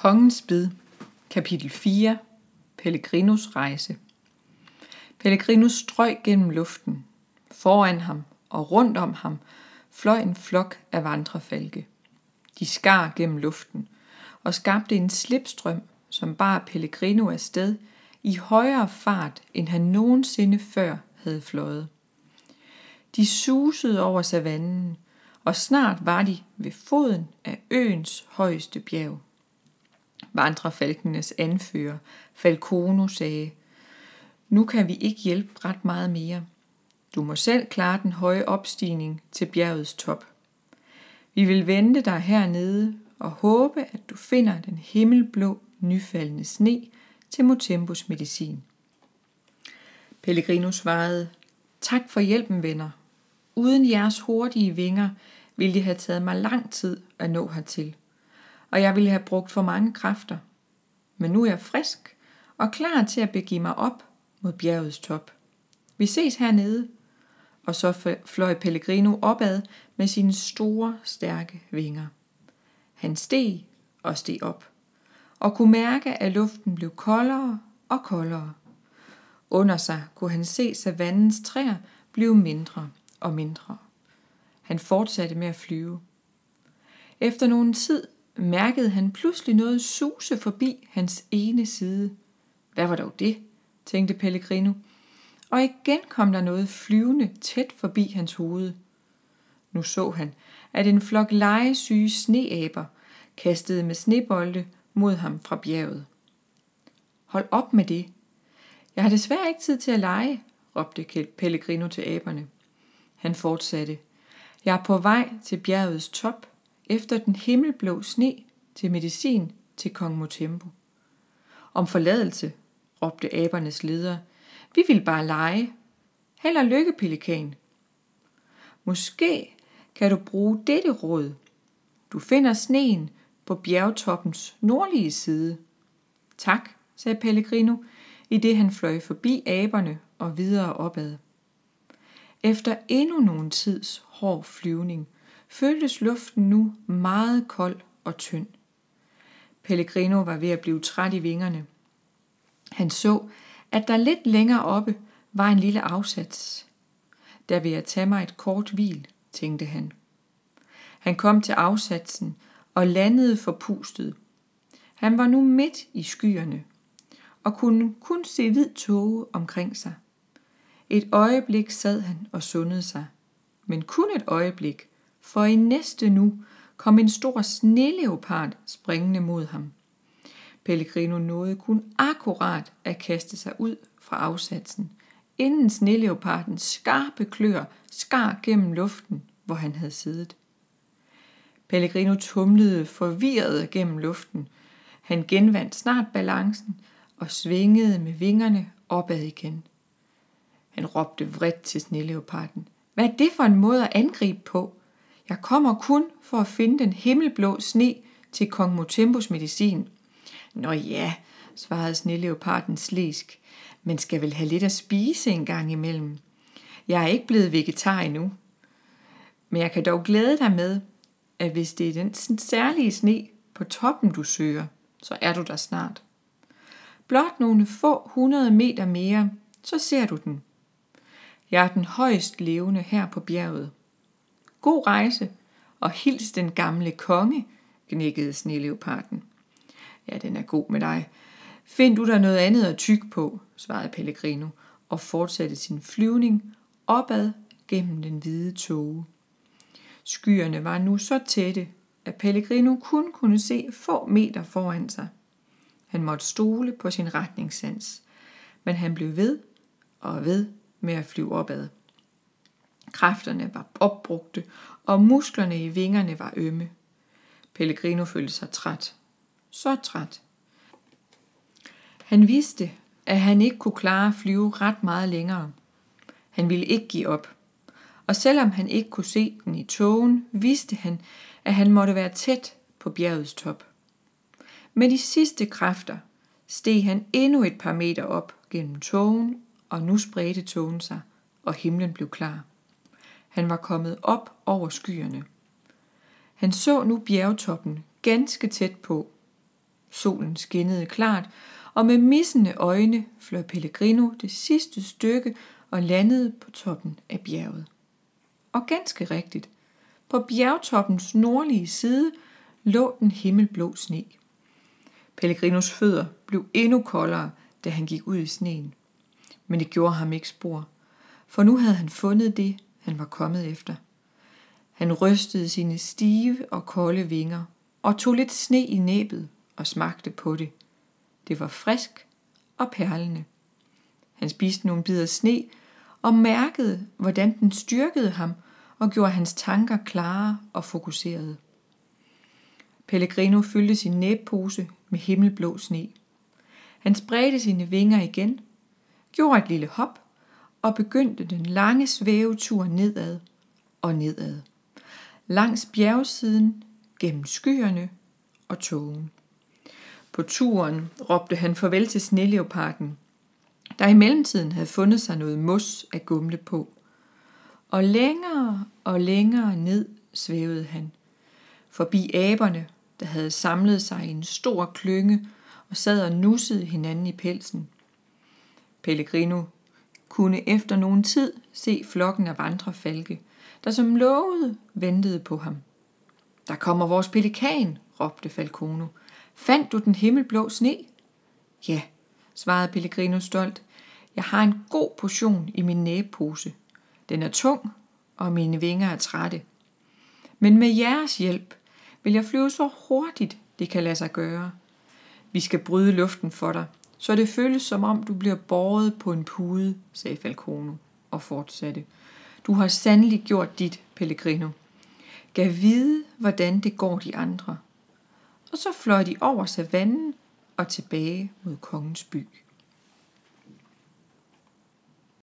Kongens bid, kapitel 4, Pellegrinos rejse. Pellegrinus strøg gennem luften. Foran ham og rundt om ham fløj en flok af vandrefalke. De skar gennem luften og skabte en slipstrøm, som bar Pellegrino afsted i højere fart, end han nogensinde før havde fløjet. De susede over savannen, og snart var de ved foden af øens højeste bjerg. Vandrefalkenes anfører, Falcono, sagde, nu kan vi ikke hjælpe ret meget mere. Du må selv klare den høje opstigning til bjergets top. Vi vil vente dig hernede og håbe, at du finder den himmelblå, nyfaldende sne til Motembos medicin. Pellegrino svarede, tak for hjælpen, venner. Uden jeres hurtige vinger ville det have taget mig lang tid at nå hertil og jeg ville have brugt for mange kræfter. Men nu er jeg frisk og klar til at begive mig op mod bjergets top. Vi ses hernede. Og så fløj Pellegrino opad med sine store, stærke vinger. Han steg og steg op, og kunne mærke, at luften blev koldere og koldere. Under sig kunne han se savannens træer blive mindre og mindre. Han fortsatte med at flyve. Efter nogen tid mærkede han pludselig noget suse forbi hans ene side. Hvad var dog det, tænkte Pellegrino, og igen kom der noget flyvende tæt forbi hans hoved. Nu så han, at en flok legesyge sneaber kastede med snebolde mod ham fra bjerget. Hold op med det. Jeg har desværre ikke tid til at lege, råbte Pellegrino til aberne. Han fortsatte. Jeg er på vej til bjergets top, efter den himmelblå sne til medicin til kong Motembo. Om forladelse, råbte abernes leder. Vi vil bare lege. Held og lykke, pelikan. Måske kan du bruge dette råd. Du finder sneen på bjergtoppens nordlige side. Tak, sagde Pellegrino, i det han fløj forbi aberne og videre opad. Efter endnu nogen tids hård flyvning – føltes luften nu meget kold og tynd. Pellegrino var ved at blive træt i vingerne. Han så, at der lidt længere oppe var en lille afsats. Der vil jeg tage mig et kort hvil, tænkte han. Han kom til afsatsen og landede forpustet. Han var nu midt i skyerne og kunne kun se hvid tåge omkring sig. Et øjeblik sad han og sundede sig, men kun et øjeblik, for i næste nu kom en stor sneleopard springende mod ham. Pellegrino nåede kun akkurat at kaste sig ud fra afsatsen, inden sneleopardens skarpe klør skar gennem luften, hvor han havde siddet. Pellegrino tumlede forvirret gennem luften. Han genvandt snart balancen og svingede med vingerne opad igen. Han råbte vredt til sneleoparden. Hvad er det for en måde at angribe på? Jeg kommer kun for at finde den himmelblå sne til kong Motembos medicin. Nå ja, svarede sneleoparden slisk, men skal vel have lidt at spise en gang imellem. Jeg er ikke blevet vegetar endnu. Men jeg kan dog glæde dig med, at hvis det er den særlige sne på toppen, du søger, så er du der snart. Blot nogle få hundrede meter mere, så ser du den. Jeg er den højst levende her på bjerget. God rejse, og hils den gamle konge, knækkede sneleoparden. Ja, den er god med dig. Find du der noget andet at tykke på, svarede Pellegrino, og fortsatte sin flyvning opad gennem den hvide tåge. Skyerne var nu så tætte, at Pellegrino kun kunne se få meter foran sig. Han måtte stole på sin retningssans, men han blev ved og ved med at flyve opad. Kræfterne var opbrugte, og musklerne i vingerne var ømme. Pellegrino følte sig træt. Så træt. Han vidste, at han ikke kunne klare at flyve ret meget længere. Han ville ikke give op. Og selvom han ikke kunne se den i togen, vidste han, at han måtte være tæt på bjergets top. Med de sidste kræfter steg han endnu et par meter op gennem togen, og nu spredte togen sig, og himlen blev klar. Han var kommet op over skyerne. Han så nu bjergtoppen ganske tæt på. Solen skinnede klart, og med missende øjne fløj Pellegrino det sidste stykke og landede på toppen af bjerget. Og ganske rigtigt, på bjergtoppens nordlige side lå den himmelblå sne. Pellegrinos fødder blev endnu koldere, da han gik ud i sneen. Men det gjorde ham ikke spor, for nu havde han fundet det, han var kommet efter. Han rystede sine stive og kolde vinger og tog lidt sne i næbet og smagte på det. Det var frisk og perlende. Han spiste nogle bidder sne og mærkede, hvordan den styrkede ham og gjorde hans tanker klare og fokuserede. Pellegrino fyldte sin næbpose med himmelblå sne. Han spredte sine vinger igen, gjorde et lille hop og begyndte den lange svævetur nedad og nedad. Langs bjergsiden, gennem skyerne og tågen. På turen råbte han farvel til sneleoparden, der i mellemtiden havde fundet sig noget mos at gumle på. Og længere og længere ned svævede han, forbi aberne, der havde samlet sig i en stor klynge og sad og nussede hinanden i pelsen. Pellegrino kunne efter nogen tid se flokken af vandrefalke, der som lovede ventede på ham. Der kommer vores pelikan, råbte Falcono. Fandt du den himmelblå sne? Ja, svarede Pellegrino stolt. Jeg har en god portion i min næbepose. Den er tung, og mine vinger er trætte. Men med jeres hjælp vil jeg flyve så hurtigt, det kan lade sig gøre. Vi skal bryde luften for dig, så det føles som om du bliver båret på en pude, sagde Falcono og fortsatte. Du har sandelig gjort dit, Pellegrino. Gav vide, hvordan det går de andre. Og så fløj de over savannen og tilbage mod kongens by.